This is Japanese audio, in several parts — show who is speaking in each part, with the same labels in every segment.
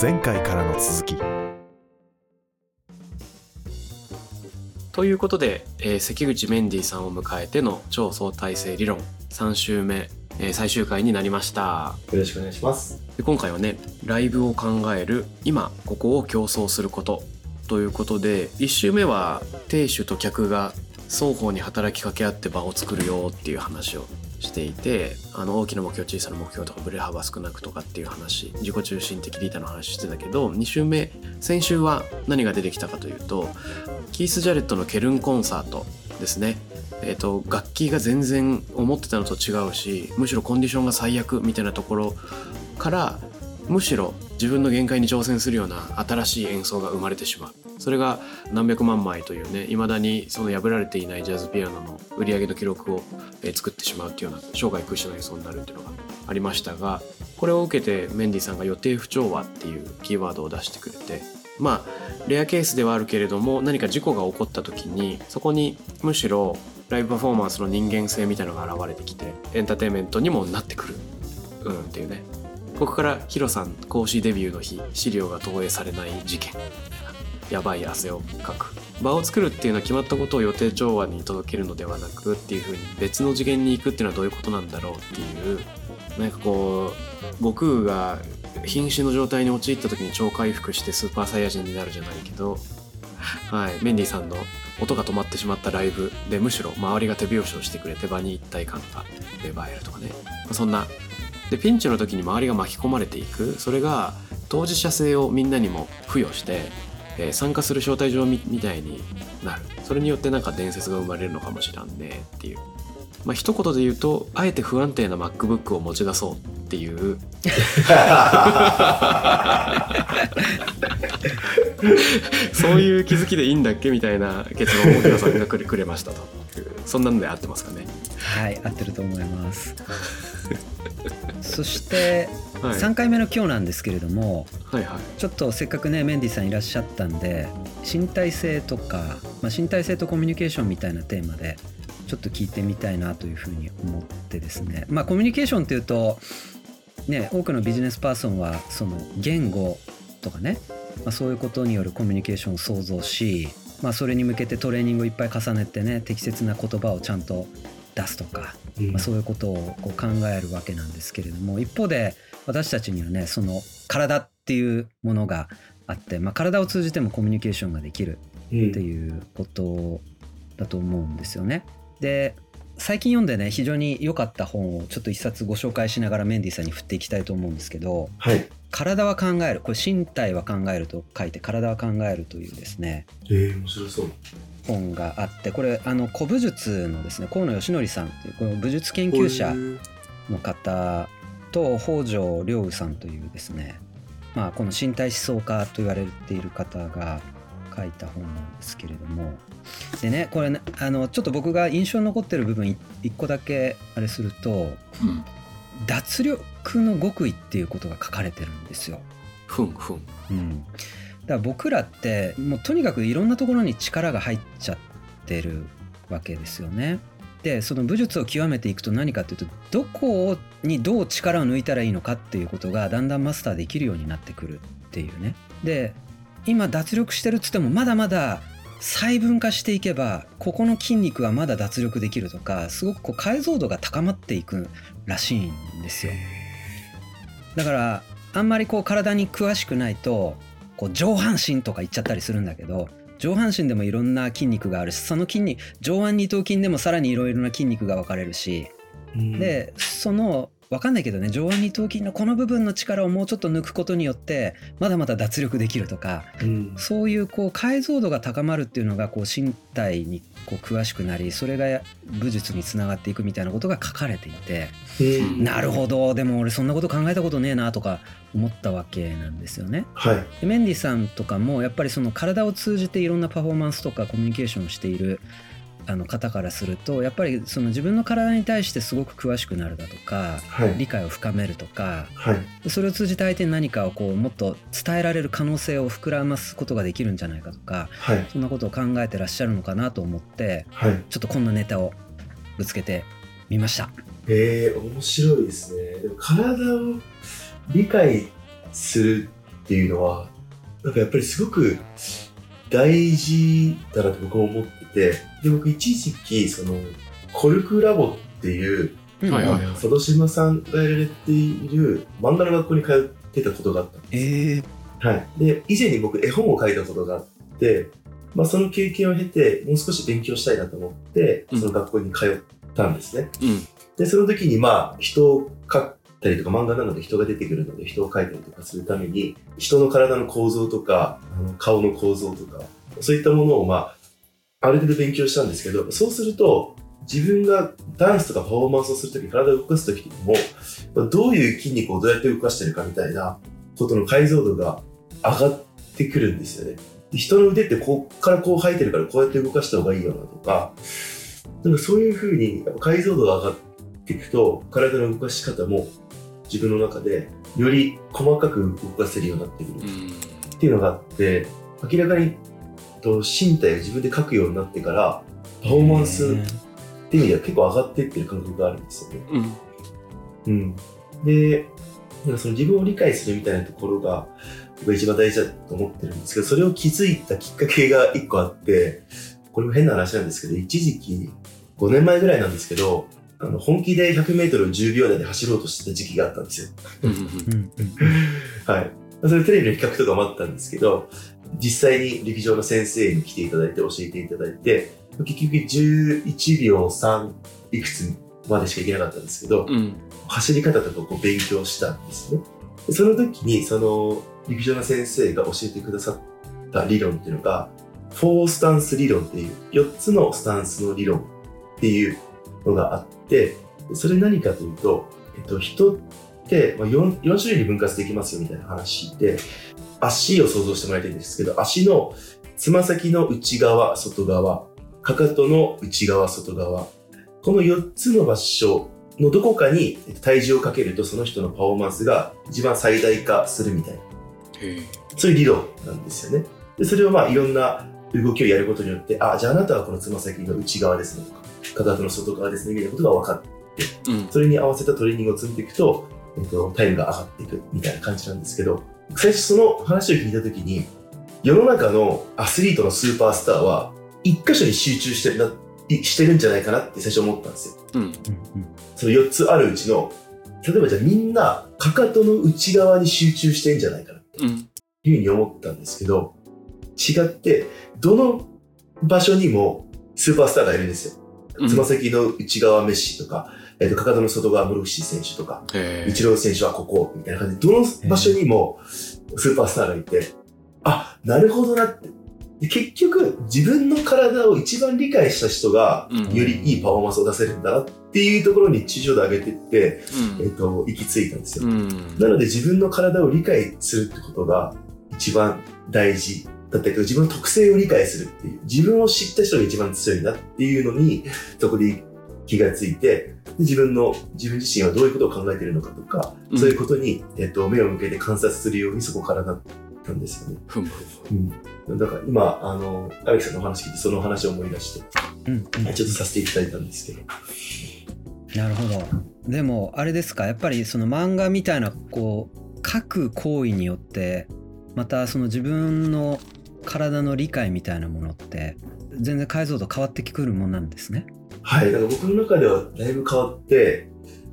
Speaker 1: 前回からの続き。
Speaker 2: ということで、えー関口メンディーさんを迎えての超相対性理論。3週目、えー最終回になりました。
Speaker 3: よろしくお願いします。
Speaker 2: で今回はねライブを考える今ここを競争すること。ということで1週目は亭主と客が双方に働きかけ合って場を作るよっていう話をしていてあの大きな目標小さな目標とかブレ幅少なくとかっていう話自己中心的リーダーの話してたけど2週目先週は何が出てきたかというとキース・ジャレットのケルンコンサートですね。えー、と楽器が全然思ってたのと違うしむしろコンディションが最悪みたいなところからむしろ自分の限界に挑戦するような新しい演奏が生まれてしまう。それが何百万枚というねいまだにその破られていないジャズピアノの売り上げの記録を、作ってしまうっていうような生涯屈指の演奏になるっていうのがありましたがこれを受けてメンディさんが予定不調和っていうキーワードを出してくれてまあレアケースではあるけれども何か事故が起こった時にそこにむしろライブパフォーマンスの人間性みたいのが現れてきてエンターテインメントにもなってくる。うんっていうね。ここからヒロさん講師デビューの日資料が投影されない事件。やばい汗をかく。場を作るっていうのは決まったことを予定調和に届けるのではなくっていう風に別の次元に行くっていうのはどういうことなんだろうっていうなんかこう悟空が瀕死の状態に陥った時に超回復してスーパーサイヤ人になるじゃないけどはい、メンディーさんの音が止まってしまったライブでむしろ周りが手拍子をしてくれて場に一体感が芽生えるとかね。そんな。でピンチの時に周りが巻き込まれていく。それが当事者性をみんなにも付与して、えー参加する招待状みみたいになる。それによってなんか伝説が生まれるのかもしらんねっていう。まあ一言で言うとあえて不安定な MacBook を持ち出そうっていう。そういう気づきでいいんだっけみたいな結論を皆さんがくれくれましたと。そんなんで合ってますかね。
Speaker 4: はい合ってると思います。そして
Speaker 2: はい。
Speaker 4: 3回目の今日なんですけれども
Speaker 2: はいはい。
Speaker 4: ちょっとせっかくねメンディさんいらっしゃったんで身体性とか、まあ、身体性とコミュニケーションみたいなテーマでちょっと聞いてみたいなというふうに思ってですねまあコミュニケーションっていうとね多くのビジネスパーソンはその言語とかね、まあ、そういうことによるコミュニケーションを想像し、まあ、それに向けてトレーニングをいっぱい重ねてね適切な言葉をちゃんと出すとかまあ、そういうことをこう考えるわけなんですけれども一方で私たちにはねその体っていうものがあって、まあ、体を通じてもコミュニケーションができる
Speaker 3: うん
Speaker 4: っていうことだと思うんですよね。で最近読んでね非常に良かった本をちょっと一冊ご紹介しながらメンディーさんに振っていきたいと思うんですけど
Speaker 3: はい。
Speaker 4: 「体は考える」これ「身体は考える」と書いて「体は考える」というですね
Speaker 3: えー、面白そう。
Speaker 4: 本があってこれあの古武術のですね河野義則さんというこの武術研究者の方と北条良さんというですね、まあ、この身体思想家と言われている方が書いた本なんですけれどもでねこれねあのちょっと僕が印象に残ってる部分い一個だけあれすると
Speaker 2: うん
Speaker 4: 脱力の極意っていうことが書かれてるんですよ。
Speaker 2: ふんふん
Speaker 4: うん、だから僕らってもうとにかくいろんなところに力が入っちゃってるわけですよね。でその武術を極めていくと何かっていうとどこにどう力を抜いたらいいのかっていうことがだんだんマスターできるようになってくるっていうね。で今脱力してるっつってもまだまだ細分化していけばここの筋肉はまだ脱力できるとかすごくこう解像度が高まっていくらしいんですよ。だからあんまりこう体に詳しくないとこう上半身とか言っちゃったりするんだけど上半身でもいろんな筋肉があるしその筋肉上腕二頭筋でもさらにいろいろな筋肉が分かれるし
Speaker 3: うん、
Speaker 4: でその分かんないけどね上腕二頭筋のこの部分の力をもうちょっと抜くことによってまだまだ脱力できるとか
Speaker 3: うん、
Speaker 4: そういうこう解像度が高まるっていうのがこう身体にこう詳しくなりそれが武術につながっていくみたいなことが書かれていて
Speaker 3: うん
Speaker 4: なるほどでも俺そんなこと考えたことねえなとか思ったわけなんですよね。
Speaker 3: はい。
Speaker 4: でメンディさんとかもやっぱりその体を通じていろんなパフォーマンスとかコミュニケーションをしているあの方からするとやっぱりその自分の体に対してすごく詳しくなるだとか
Speaker 3: はい。
Speaker 4: 理解を深めるとか
Speaker 3: はい。
Speaker 4: それを通じて相手に何かをこうもっと伝えられる可能性を膨らますことができるんじゃないかとか
Speaker 3: はい。
Speaker 4: そんなことを考えてらっしゃるのかなと思って
Speaker 3: はい。
Speaker 4: ちょっとこんなネタをぶつけてみました。
Speaker 3: えー、面白いですね。体を理解するっていうのは、なんかやっぱりすごく大事だなと僕も思ってて、で、僕一時期、その、コルクラボっていう、
Speaker 4: うん。
Speaker 2: はいはいはい。
Speaker 3: 佐渡島さんがやられている漫画の学校に通ってたことがあったんですよ。
Speaker 4: ええ
Speaker 3: はい。で、以前に僕絵本を書いたことがあって、まあその経験を経て、もう少し勉強したいなと思って、
Speaker 2: うん。
Speaker 3: その学校に通ったんですね。
Speaker 2: うん。
Speaker 3: で、その時にまあ人を描ったりとか漫画なので人が出てくるので人を描いたりとかするために、人の体の構造とか、あの顔の構造とか、そういったものをまあ、ある程度勉強したんですけど、そうすると、自分がダンスとかパフォーマンスをするとき、体を動かすときも、どういう筋肉をどうやって動かしてるかみたいなことの解像度が上がってくるんですよね。人の腕ってこっからこう生えてるからこうやって動かした方がいいよなとか、なんかそういうふうに解像度が上がっていくと、体の動かし方も自分の中でより細かく動かせるようになってくるっていうのがあって、明らかにと身体を自分で描くようになってから、パフォーマンスっていう意味では結構上がっていってる感覚があるんですよね。
Speaker 2: うん
Speaker 3: うん、でなんかその自分を理解するみたいなところが僕が一番大事だと思ってるんですけどそれを気づいたきっかけが一個あってこれも変な話なんですけど一時期5年前ぐらいなんですけどあの本気で 100m を10秒台で走ろうとしてた時期があったんですよ。はい。それテレビの企画とかもあったんですけど、実際に陸上の先生に来ていただいて教えていただいて、結局11秒3いくつまでしかいけなかったんですけど、
Speaker 2: うん
Speaker 3: 走り方とかをこう勉強したんですね。でその時に、その陸上の先生が教えてくださった理論っていうのが、フォースタンス理論っていう、4つのスタンスの理論っていうのがあって、でそれ何かというと、えっと、人って、まあ、4, 4種類に分割できますよみたいな話で、足を想像してもらいたいんですけど、足のつま先の内側、外側、かかとの内側、外側、この4つの場所のどこかに体重をかけるとその人のパフォーマンスが一番最大化するみたいな、そういう理論なんですよね。で、それをまあいろんな動きをやることによって、あ、じゃああなたはこのつま先の内側ですねとか、かかとの外側ですねみたいなことが分かって、
Speaker 2: うん。
Speaker 3: それに合わせたトレーニングを積んでいくと、えっと、タイムが上がっていくみたいな感じなんですけど、最初その話を聞いたときに、世の中のアスリートのスーパースターは、一箇所に集中してるな、いしてるんじゃないかなって最初思ったんですよ。
Speaker 2: うん
Speaker 4: うん
Speaker 3: その4つあるうちの、例えばじゃあみんな、かかとの内側に集中してんじゃないかなって
Speaker 2: うん
Speaker 3: いうふうに思ったんですけど、違って、どの場所にもスーパースターがいるんですよ。
Speaker 2: うん
Speaker 3: つま先の内側メッシとか、えっとかかとの外側室伏選手とか、イチロー選手はここ、みたいな感じで、どの場所にもスーパースターがいて、あ、なるほどなって。で結局、自分の体を一番理解した人が、
Speaker 2: うん。
Speaker 3: よりいいパフォーマンスを出せるんだなっていうところに抽象度上げていって、
Speaker 2: うん。
Speaker 3: えっと、行き着いたんですよ。
Speaker 2: うん。
Speaker 3: なので自分の体を理解するってことが一番大事だったけど、自分の特性を理解するっていう、自分を知った人が一番強いなっていうのに、そこで気がついて、で自分の、自分自身はどういうことを考えているのかとか、
Speaker 2: うん
Speaker 3: そういうことに、えっと、目を向けて観察するようにそこからなったんですよね。うん。だから今、あの、荒木さんのお話聞いて、その話を思い出して、
Speaker 4: うんうん
Speaker 3: ちょっとさせていただいたんですけど。
Speaker 4: なるほどでもあれですかやっぱりその漫画みたいなこう書く行為によってまたその自分の体の理解みたいなものって全然解像度変わってくるもんなんですね。
Speaker 3: はい、だから僕の中ではだいぶ変わって、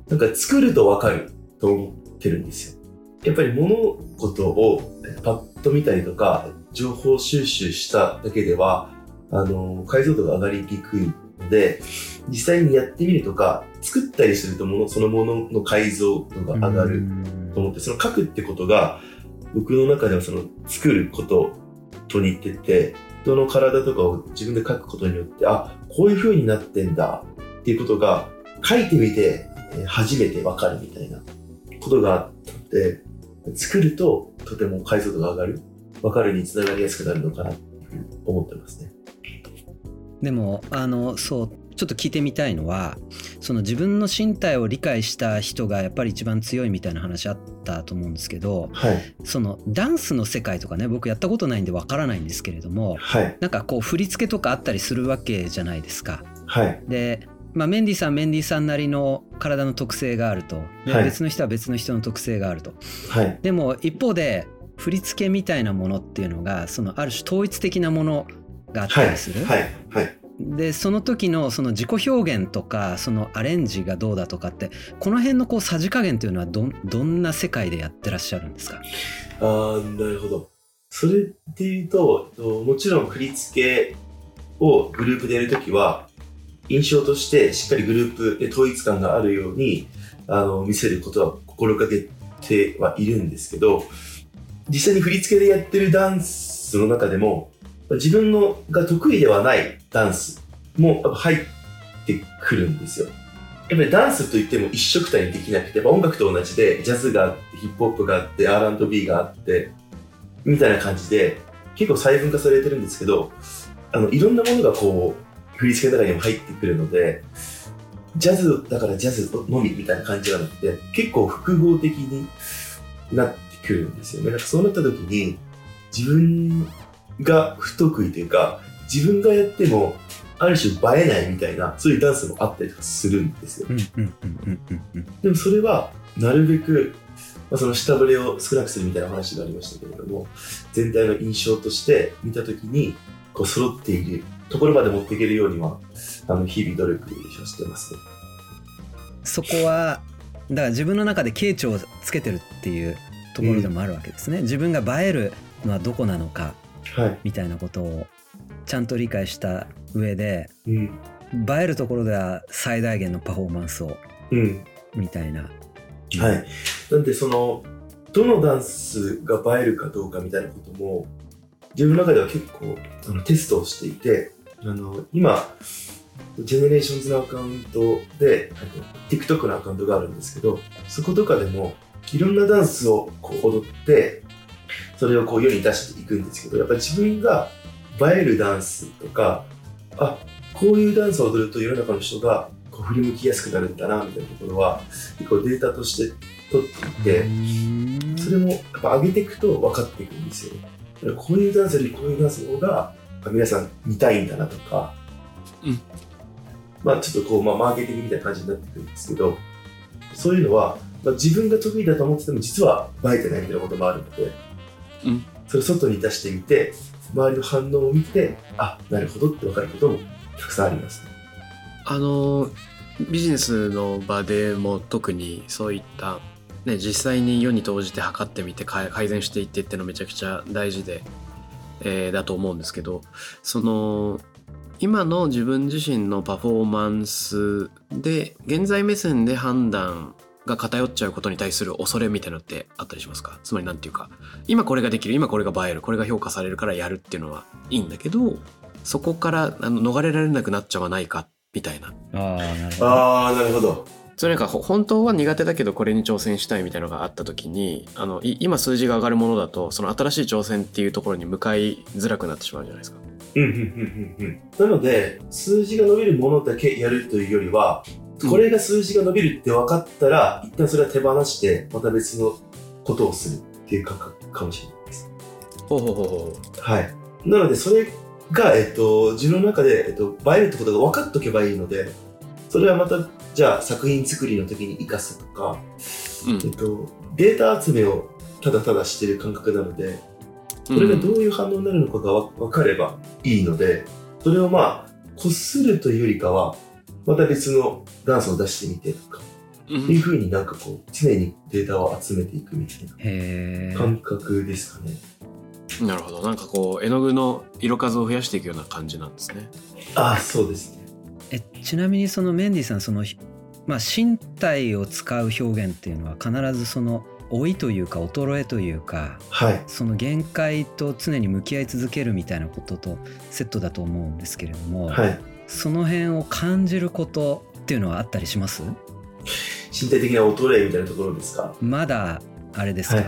Speaker 3: なんか作るとわかると思ってるんですよ。やっぱり物事をパッと見たりとか、情報収集しただけでは、あの、解像度が上がりにくいので、実際にやってみるとか、作ったりするともの、そのものの解像度が上がると思って、その書くってことが、僕の中ではその作ることと似てて、人の体とかを自分で書くことによって、あ、こういう風になってんだっていうことが、書いてみて、初めてわかるみたいなことがあって、作るととても解像度が上がる、わかるにつながりやすくなるのかなっていうふうに思ってますね。
Speaker 4: でもあのそうちょっと聞いてみたいのはその自分の身体を理解した人がやっぱり一番強いみたいな話あったと思うんですけど
Speaker 3: はい。
Speaker 4: そのダンスの世界とかね僕やったことないんでわからないんですけれども
Speaker 3: はい。
Speaker 4: なんかこう振り付けとかあったりするわけじゃないですか。
Speaker 3: はい。
Speaker 4: で、まあ、メンディーさんメンディーさんなりの体の特性があるとで
Speaker 3: はい
Speaker 4: 別の人は別の人の特性があると。
Speaker 3: はい。
Speaker 4: でも一方で振り付けみたいなものっていうのがそのある種統一的なものがあっ
Speaker 3: はい
Speaker 4: たりする、
Speaker 3: はいはい
Speaker 4: でその時のその自己表現とかそのアレンジがどうだとかってこの辺のこうさじ加減っていうのはどんどんな世界でやってらっしゃるんですか？
Speaker 3: あなるほど。それで言うとえっともちろん振り付けをグループでやるときは印象としてしっかりグループで統一感があるようにあの見せることは心がけてはいるんですけど実際に振り付けでやってるダンスの中でも自分のが得意ではないダンスも入ってくるんですよやっぱりダンスといっても一色体にできなくて音楽と同じでジャズがあってヒップホップがあって R&B があってみたいな感じで結構細分化されてるんですけどあのいろんなものがこう振り付けの中にも入ってくるのでジャズだからジャズのみみたいな感じじゃなくて結構複合的になってくるんですよね。なんかそうなった時に自分が不得意というか自分がやってもある種映えないみたいなそういうダンスもあったりとかするんですよ。
Speaker 4: うんうんうんうんうんうん
Speaker 3: でもそれはなるべく、まあ、その下振れを少なくするみたいな話がありましたけれども全体の印象として見た時にこう揃っているところまで持っていけるようにはあの日々努力をしてますね。
Speaker 4: そこはだから自分の中で傾聴をつけてるっていうところでもあるわけですね、自分が映えるのはどこなのか
Speaker 3: はい。
Speaker 4: みたいなことをちゃんと理解した上で
Speaker 3: うん。
Speaker 4: 映えるところでは最大限のパフォーマンスを
Speaker 3: うん。
Speaker 4: みたいな
Speaker 3: はい。なんでその、どのダンスが映えるかどうかみたいなことも、自分の中では結構あのテストをしていて、あの、今、 GENERATIONS のアカウントで、あの TikTok のアカウントがあるんですけど、そことかでも、いろんなダンスをこう踊って、それをこう世に出していくんですけど、やっぱり自分が映えるダンスとか、あ、こういうダンスを踊ると世の中の人がこう振り向きやすくなるんだな、みたいなところは、結構データとして取っていて、それもやっぱ上げていくと分かっていくんですよ。こういうダンスよりこういうダンスの方が皆さん見たいんだなとか、
Speaker 2: うん
Speaker 3: まあちょっとこう、まあ、マーケティングみたいな感じになってくるんですけど、そういうのは、まあ、自分が得意だと思ってても実は映えてないみたいなこともあるので、
Speaker 2: うん
Speaker 3: それを外に出してみて、周りの反応を見て、あ、なるほどって分かることもたくさんありますね。
Speaker 2: あのビジネスの場でも特にそういった、ね、実際に世に投じて測ってみて改改善していってっていうのめちゃくちゃ大事で、えーだと思うんですけどその今の自分自身のパフォーマンスで現在目線で判断が偏っちゃうことに対する恐れみたいなのってあったりしますか？つまりなんていうか今これができる今これが映えるこれが評価されるからやるっていうのはいいんだけどそこからあの逃れられなくなっちゃわないかみたいな
Speaker 3: ああなるほど。
Speaker 2: それなんかほ本当は苦手だけどこれに挑戦したいみたいなのがあった時にあのい今数字が上がるものだとその新しい挑戦っていうところに向かいづらくなってしまうじゃないですか。
Speaker 3: うんうんうんうんうんなので数字が伸びるものだけやるというよりはこれが数字が伸びるって分かったら、一旦それは手放してまた別のことをするっていう感覚かもしれないです。
Speaker 2: ほうほうほうほ
Speaker 3: はい。なのでそれが、えっと、自分の中で、えっと、映えるってことが分かっとけばいいのでそれはまたじゃあ作品作りの時に生かすとか、
Speaker 2: う。うん
Speaker 3: えっと、データ集めをただただしてる感覚なのでそれがどういう反応になるのかがわ分かればいいので、それをまあ、こするというよりかは、また別のダンスを出してみてとか、
Speaker 2: うん
Speaker 3: っていうふうになんかこう、常にデータを集めていくみたい
Speaker 4: へえ
Speaker 3: な感覚ですかね。
Speaker 2: なるほどなんかこう絵の具の色数を増やしていくような感じなんですね。
Speaker 3: ああ、そうですね。
Speaker 4: えちなみにそのメンディーさんその、まあ、身体を使う表現っていうのは必ずその老いというか衰えというか
Speaker 3: はい。
Speaker 4: その限界と常に向き合い続けるみたいなこととセットだと思うんですけれども、
Speaker 3: はい。
Speaker 4: その辺を感じることっていうのはあったりします？
Speaker 3: 身体的な衰えみたいなところですか？
Speaker 4: まだあれですか、
Speaker 3: はい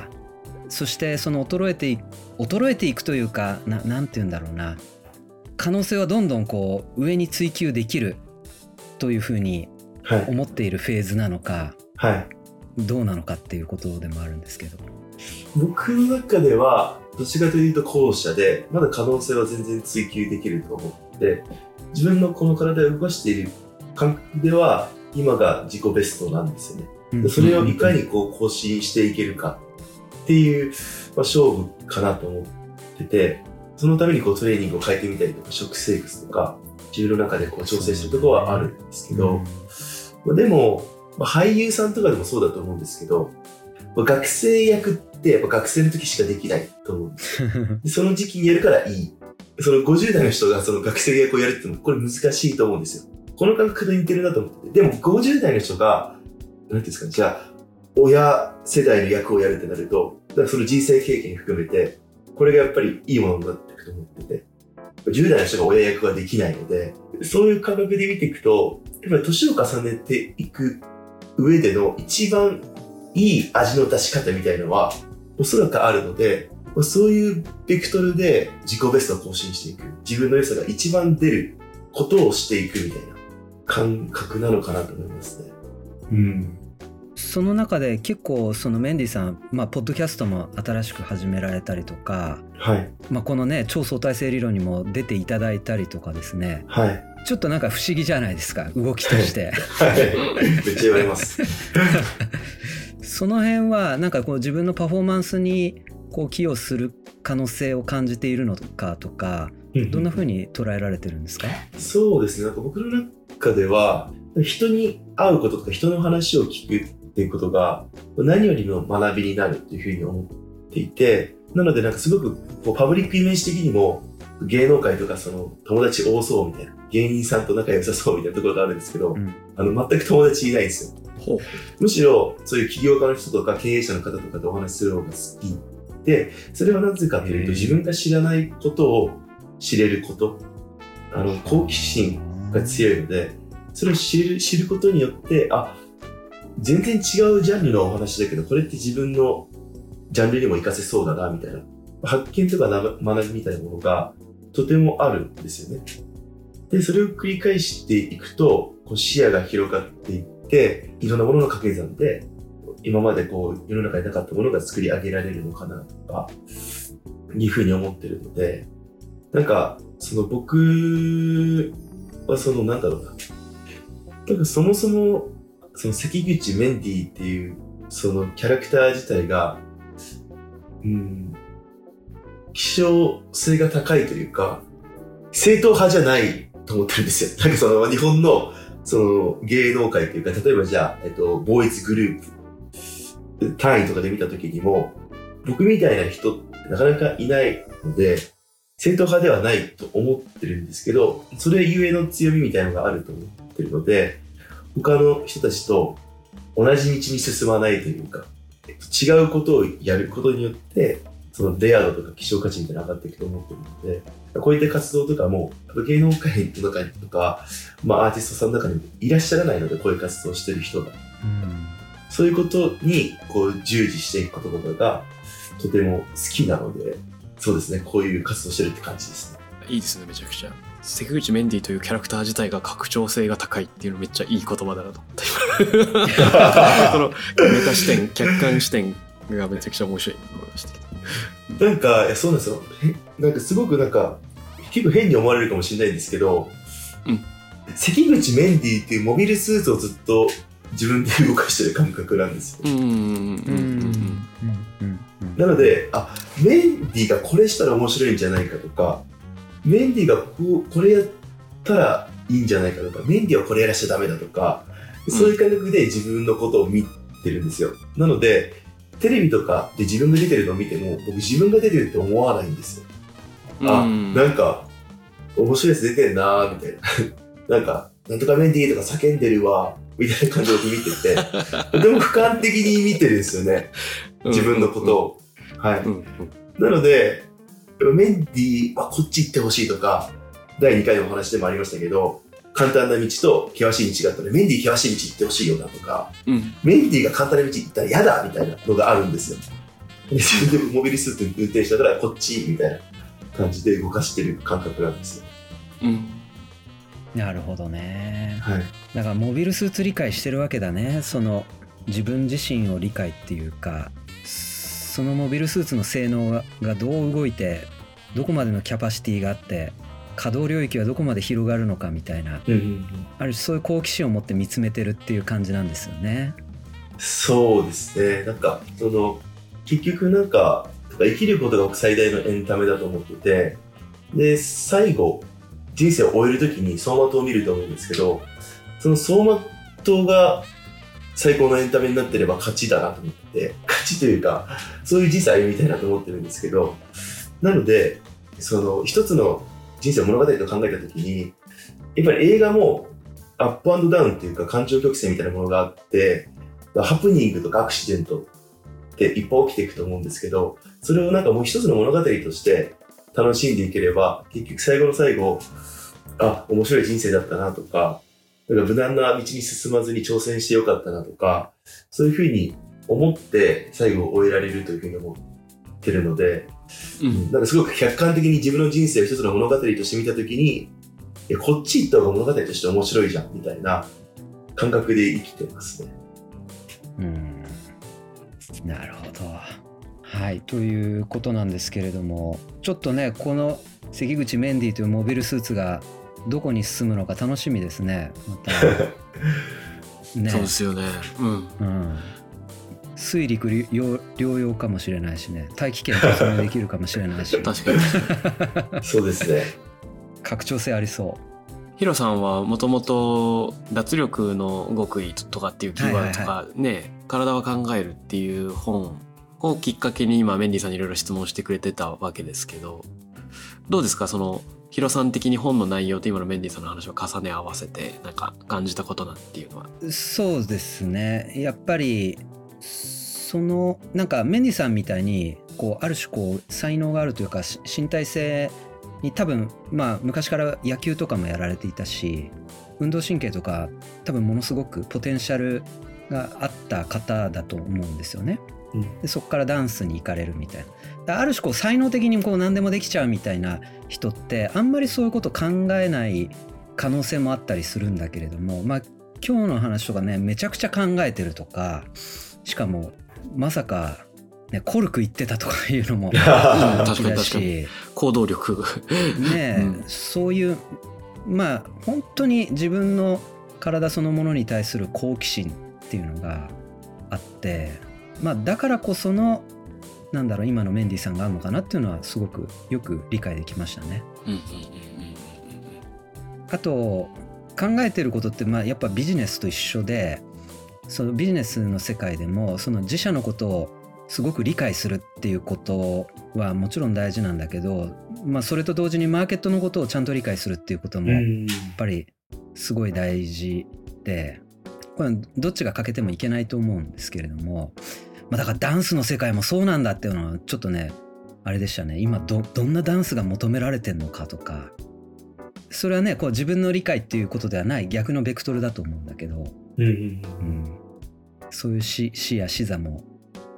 Speaker 4: そしてその衰えてい衰えていくというかななんて言うんだろうな可能性はどんどんこう上に追求できるというふうに
Speaker 3: はい。
Speaker 4: 思っているフェーズなのか
Speaker 3: はい。
Speaker 4: どうなのかっていうことでもあるんですけど
Speaker 3: 僕の中では、どっちかというと後者で、まだ可能性は全然追求できると思って、自分のこの体を動かしている感覚では、今が自己ベストなんですよね。でそれをいかにこう更新していけるかっっていう、まあ、勝負かなと思ってて、そのためにこうトレーニングを変えてみたりとか、食生活とか、自分の中でこう調整してるところはあるんですけど、まあ、でも、まあ、俳優さんとかでもそうだと思うんですけど、まあ、学生役ってやっぱ学生の時しかできないと思う。その時期にやるからいい。その50代の人がその学生役をやるってのもこれ難しいと思うんですよ。この感覚と似てるなと思って。でも50代の人が、なんていうんですかね、じゃあ、親世代の役をやるってなると、だからその人生経験含めて、これがやっぱりいいものになっていくと思ってて、10代の人が親役ができないので、そういう感覚で見ていくと、やっぱり年を重ねていく上での一番いい味の出し方みたいのは、おそらくあるので、そういうベクトルで自己ベストを更新していく。自分の良さが一番出ることをしていくみたいな感覚なのかなと思いますね。うん。
Speaker 4: その中で結構そのメンディーさん、まあ、ポッドキャストも新しく始められたりとか、
Speaker 3: はい。
Speaker 4: まあ、このね超相対性理論にも出ていただいたりとかですね
Speaker 3: はい。
Speaker 4: ちょっとなんか不思議じゃないですか動きとして
Speaker 3: はい。めっちゃ言われます。
Speaker 4: その辺はなんかこう自分のパフォーマンスにこう寄与する可能性を感じているのかとかどんな風に捉えられてるんですか？
Speaker 3: そうですね。なんか僕の中では、人に会うこととか人の話を聞くっていうことが何よりの学びになるっていうふうに思っていて、なのでなんかすごくこうパブリックイメージ的にも芸能界とかその友達多そうみたいな、芸人さんと仲良さそうみたいなところがあるんですけど、
Speaker 4: うん
Speaker 3: あの全く友達いないんですよ。むしろそういう起業家の人とか経営者の方とかとお話しする方が好きで、それはなぜかというと自分が知らないことを知れること、あの好奇心が強いので、それを知る知ることによって、あ、全然違うジャンルのお話だけど、これって自分のジャンルにも活かせそうだな、みたいな。発見とかな学びみたいなものがとてもあるんですよね。で、それを繰り返していくと、こう視野が広がっていって、いろんなものの掛け算で、今までこう世の中になかったものが作り上げられるのかなとか、いうふうに思ってるので、なんか、その僕はそのなんだろうな。なんかそもそも、その関口メンディーっていう、そのキャラクター自体が、うん、希少性が高いというか、正統派じゃないと思ってるんですよ。なんかその日本のその芸能界というか、例えばじゃあ、えっと、ボーイズグループ単位とかで見たときにも、僕みたいな人ってなかなかいないので、正統派ではないと思ってるんですけど、それゆえの強みみたいなのがあると思ってるので、他の人たちと同じ道に進まないというか、えっと違うことをやることによって、そのレア度とか希少価値みたいなのが上がっていくと思ってるので、こういった活動とかも、芸能界の中にとか、まあアーティストさんの中にもいらっしゃらないので、こういう活動をしてる人が。
Speaker 4: うん。
Speaker 3: そういうことに、こう、従事していくこととかが、とても好きなので、そうですね、こういう活動してるって感じですね。
Speaker 2: いいですね。めちゃくちゃ。関口メンディーというキャラクター自体が拡張性が高いっていうのめっちゃいい言葉だなと思って そのメタ視点客観視点がめちゃくちゃ面白い。と思いましたけど
Speaker 3: なんか、いやそうなんですよ。へなんかすごくなんか、結構変に思われるかもしれないんですけど、
Speaker 2: うん
Speaker 3: 関口メンディーっていうモビルスーツをずっと自分で動かしてる感覚なんですよ。なので、あ、メンディーがこれしたら面白いんじゃないかとか、メンディーがこうこれやったらいいんじゃないかとか、メンディーはこれやらしちゃダメだとか、そういう感覚で自分のことを見てるんですよ。なので、テレビとかで自分が出てるのを見ても、僕自分が出てるって思わないんですよ。あ、
Speaker 2: うん
Speaker 3: なんか、面白いやつ出てんなーみたいな。なんか、なんとかメンディーとか叫んでるわ、みたいな感じで僕見てて、とても俯瞰的に見てるんですよね。自分のことを。はい。なので、メンディーはこっち行ってほしいとか、第2回のお話でもありましたけど、簡単な道と険しい道があったら、メンディー険しい道行ってほしいよなとか、
Speaker 2: うん
Speaker 3: メンディーが簡単な道行ったら嫌だみたいなのがあるんですよ。でモビルスーツ運転したからこっちみたいな感じで動かしてる感覚なんですよ。
Speaker 2: うん
Speaker 4: なるほどね
Speaker 3: はい。
Speaker 4: だからモビルスーツ理解してるわけだねその自分自身を理解っていうかそのモビルスーツの性能ががどう動いてどこまでのキャパシティがあって可動領域はどこまで広がるのかみたいな
Speaker 3: うんうんうん、
Speaker 4: ある種そういう好奇心を持って見つめてるっていう感じなんですよね。
Speaker 3: そうですね。なんか、その、結局なんか、生きることが僕最大のエンタメだと思ってて、で、最後、人生を終えるときに走馬灯を見ると思うんですけど、その走馬灯が最高のエンタメになってれば勝ちだなと思って、勝ちというか、そういう人生歩みたいなと思ってるんですけど、なので、その一つの人生物語と考えたときに、やっぱり映画もアップアンドダウンっていうか感情曲線みたいなものがあって、ハプニングとかアクシデントっていっぱい起きていくと思うんですけど、それをなんかもう一つの物語として楽しんでいければ、結局最後の最後、あ、面白い人生だったなとか、なんか無難な道に進まずに挑戦してよかったなとか、そういうふうに思って最後を終えられるというふうに思ってるので、
Speaker 2: うん
Speaker 3: なんかすごく客観的に自分の人生を一つの物語として見たときに、いやこっち行った方が物語として面白いじゃんみたいな感覚で生きてますね。
Speaker 4: うんなるほど。はいということなんですけれどもちょっとねこの関口メンディーというモビルスーツがどこに進むのか楽しみですね。また ね
Speaker 2: そうですよねうん
Speaker 4: うん、水陸両両用かもしれないしね。大気圏突入できるかもしれないし。
Speaker 2: 確かに。
Speaker 3: そうですね。
Speaker 4: 拡張性ありそ
Speaker 2: ヒロさんはもともと脱力の極意とかっていうキーワードとかね、体は考えるっていう本をきっかけに今メンディーさんにいろいろ質問してくれてたわけですけどどうですか？そのヒロさん的に本の内容と今のメンディーさんの話を重ね合わせてなんか感じたことなんていうのは。
Speaker 4: うそうですね。やっぱりそのなんかメンディさんみたいにこうある種こう才能があるというかし身体性に多分まあ昔から野球とかもやられていたし運動神経とか多分ものすごくポテンシャルがあった方だと思うんですよね。
Speaker 3: うん
Speaker 4: でそこからダンスに行かれるみたいな。だある種こう才能的にこう何でもできちゃうみたいな人ってあんまりそういうこと考えない可能性もあったりするんだけれどもまあ今日の話とかねめちゃくちゃ考えてるとかしかもまさか、ね、コルク言ってたとかいうのも
Speaker 2: 確かに
Speaker 4: だ
Speaker 2: 確かに。
Speaker 4: し
Speaker 2: 行動力。
Speaker 4: ねえ、
Speaker 2: うん。
Speaker 4: そういうまあ本当に自分の体そのものに対する好奇心っていうのがあってまあだからこそのなんだろう今のメンディーさんがあるのかなっていうのはすごくよく理解できましたね。あと考えてることってまあやっぱビジネスと一緒でそのビジネスの世界でもその自社のことをすごく理解するっていうことはもちろん大事なんだけど、まあ、それと同時にマーケットのことをちゃんと理解するっていうこともやっ
Speaker 3: うん
Speaker 4: ぱりすごい大事でこれどっちが欠けてもいけないと思うんですけれども、まあ、だからダンスの世界もそうなんだっていうのはちょっとねあれでしたね。今どどんなダンスが求められてんのかとか。それはねこう自分の理解っていうことではない逆のベクトルだと思うんだけど、
Speaker 3: うんうん
Speaker 4: うん、そういう視視や視座も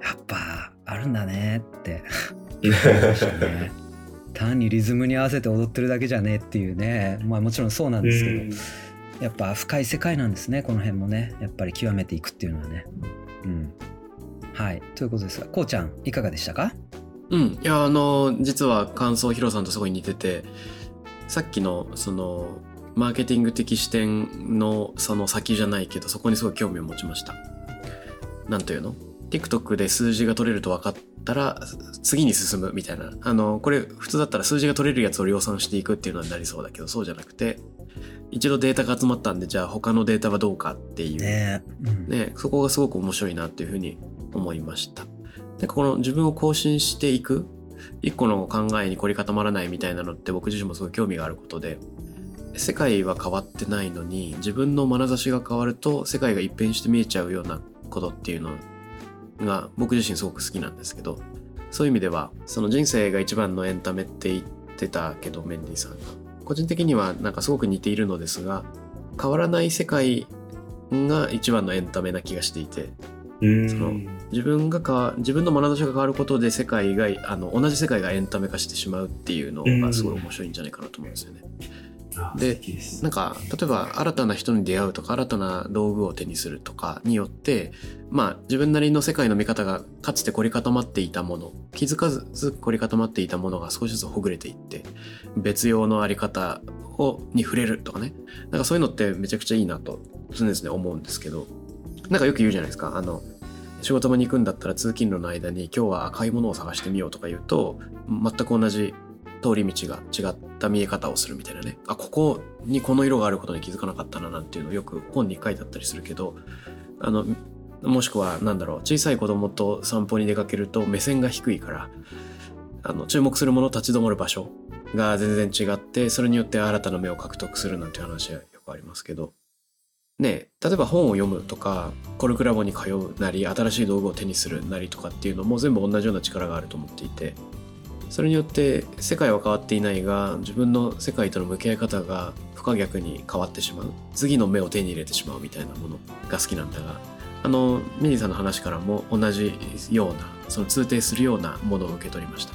Speaker 4: やっぱあるんだね。って。思いましたね。単にリズムに合わせて踊ってるだけじゃねえっていうね。まあもちろんそうなんですけど、やっぱ深い世界なんですね。この辺もね。やっぱり極めていくっていうのはね。うん、はい。ということですがこうちゃんいかがでしたか？
Speaker 2: うん、いやあの実は感想ヒロさんとすごい似ててさっきのそのマーケティング的視点のその先じゃないけどそこにすごい興味を持ちました。なんというの？TikTok で数字が取れると分かったら次に進むみたいなあのこれ普通だったら数字が取れるやつを量産していくっていうのになりそうだけどそうじゃなくて一度データが集まったんでじゃあ他のデータはどうかっていう
Speaker 4: ね
Speaker 2: ね、そこがすごく面白いなっていうふうに思いました。でこの自分を更新していく一個の考えに凝り固まらないみたいなのって僕自身もすごい興味があることで世界は変わってないのに自分の眼差しが変わると世界が一変して見えちゃうようなことっていうのが僕自身すごく好きなんですけどそういう意味ではその人生が一番のエンタメって言ってたけどメンディーさんが。個人的にはなんかすごく似ているのですが変わらない世界が一番のエンタメな気がしていて
Speaker 3: うん。
Speaker 2: その自分が変わ自分の眼差しが変わることで世界があの同じ世界がエンタメ化してしまうっていうのがすごい面白いんじゃないかなと思うんですよね。
Speaker 3: あ
Speaker 2: でなんか例えば新たな人に出会うとか新たな道具を手にするとかによってまあ自分なりの世界の見方がかつて凝り固まっていたもの気づかず凝り固まっていたものが少しずつほぐれていって別用のあり方をに触れるとかね。なんかそういうのってめちゃくちゃいいなと常々思うんですけどなんかよく言うじゃないですか。あの仕事場に行くんだったら通勤路の間に今日は赤いものを探してみようとか言うと全く同じ通り道が違った見え方をするみたいなね。あここにこの色があることに気づかなかったななんていうのをよく本に書いてあったりするけどあのもしくは何だろう小さい子供と散歩に出かけると目線が低いからあの注目するもの立ち止まる場所が全然違ってそれによって新たな目を獲得するなんて話はよくありますけど。ね例えば本を読むとかコルクラボに通うなり新しい道具を手にするなりとかっていうのも全部同じような力があると思っていて。それによって世界は変わっていないが自分の世界との向き合い方が不可逆に変わってしまう。次の目を手に入れてしまうみたいなものが好きなんだがあのミニーさんの話からも同じようなその通底するようなものを受け取りまし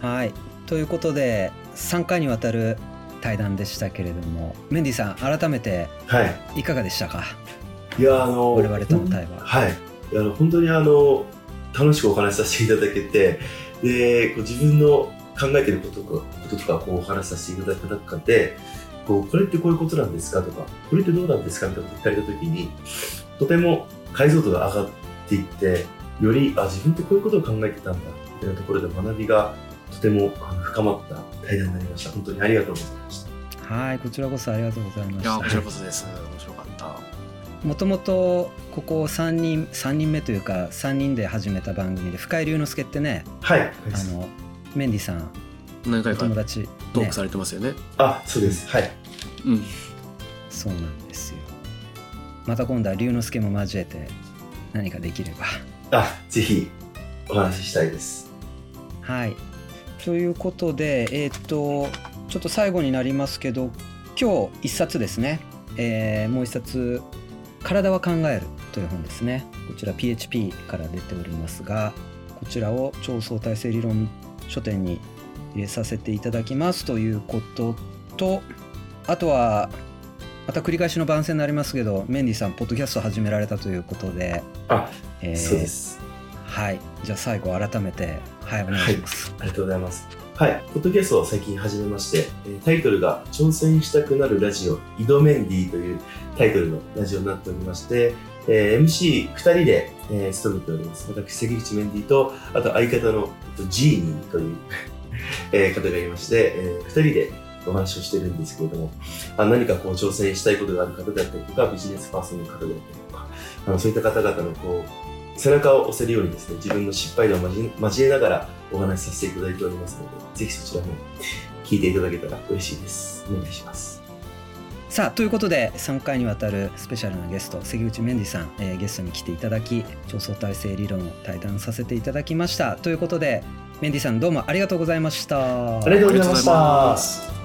Speaker 2: た。
Speaker 4: はい。ということで3回にわたる対談でしたけれどもメンディさん改めて
Speaker 3: はい。
Speaker 4: いかがでしたか？
Speaker 3: いやあの
Speaker 4: 我々との対話。
Speaker 3: はい。あの本当にあの楽しくお話しさせていただけてでこう自分の考えてることとかこととかこうお話しさせていただく中でこうこれってこういうことなんですかとかこれってどうなんですかみたいなことを聞かれた時にとても解像度が上がっていってよりあ自分ってこういうことを考えてたんだみたいなところで学びがとてもあの深まった対談になりました。本当にありがとうございました。
Speaker 4: はいこちらこそありがとうございました。
Speaker 2: いやこちらこそです。面白かった。
Speaker 4: もともとここ3人3人目というか3人で始めた番組で深井龍之介ってね
Speaker 3: はい。
Speaker 4: あのメンディさんお
Speaker 2: 何回か
Speaker 4: 友達、ね、
Speaker 2: トークされてますよね。
Speaker 3: あそうです。はい。
Speaker 2: うん。
Speaker 4: そうなんですよ。また今度は龍之介も交えて何かできれば。
Speaker 3: あぜひお話ししたいです。
Speaker 4: はい。ということでえっ、とちょっと最後になりますけど今日一冊ですね、えーもう一冊「体は考える」という本ですね。こちら PHP から出ておりますがこちらを超相対性理論書店に入れさせていただきます。ということとあとはまた繰り返しの番宣になりますけどメンディさんポッドキャスト始められたということで、
Speaker 3: あ
Speaker 4: えー
Speaker 3: そうです。
Speaker 4: はい。じゃあ最後改めてはいお願いします、
Speaker 3: ありがとうございます。はい、ポッドキャストを最近始めまして、タイトルが挑戦したくなるラジオ、イドメンディというタイトルのラジオになっておりまして、えー MC2 人で、えー務めております。私、関口メンディと、あと相方のえっとジーニーという え方がいまして、え2人でお話をしてるんですけれども、あ何かこう挑戦したいことがある方だったりとか、ビジネスパーソンの方だったりとか、あのそういった方々のこう、背中を押せるようにですね、自分の失敗談を交えながらお話しさせていただいておりますので、ぜひそちらも聞いていただけたら嬉しいです。お願いします。
Speaker 4: さあということで3回にわたるスペシャルなゲスト関口メンディさん、えーゲストに来ていただき超相対性理論を対談させていただきましたということでメンディさんどうもありがとうございました
Speaker 3: ありがとうございました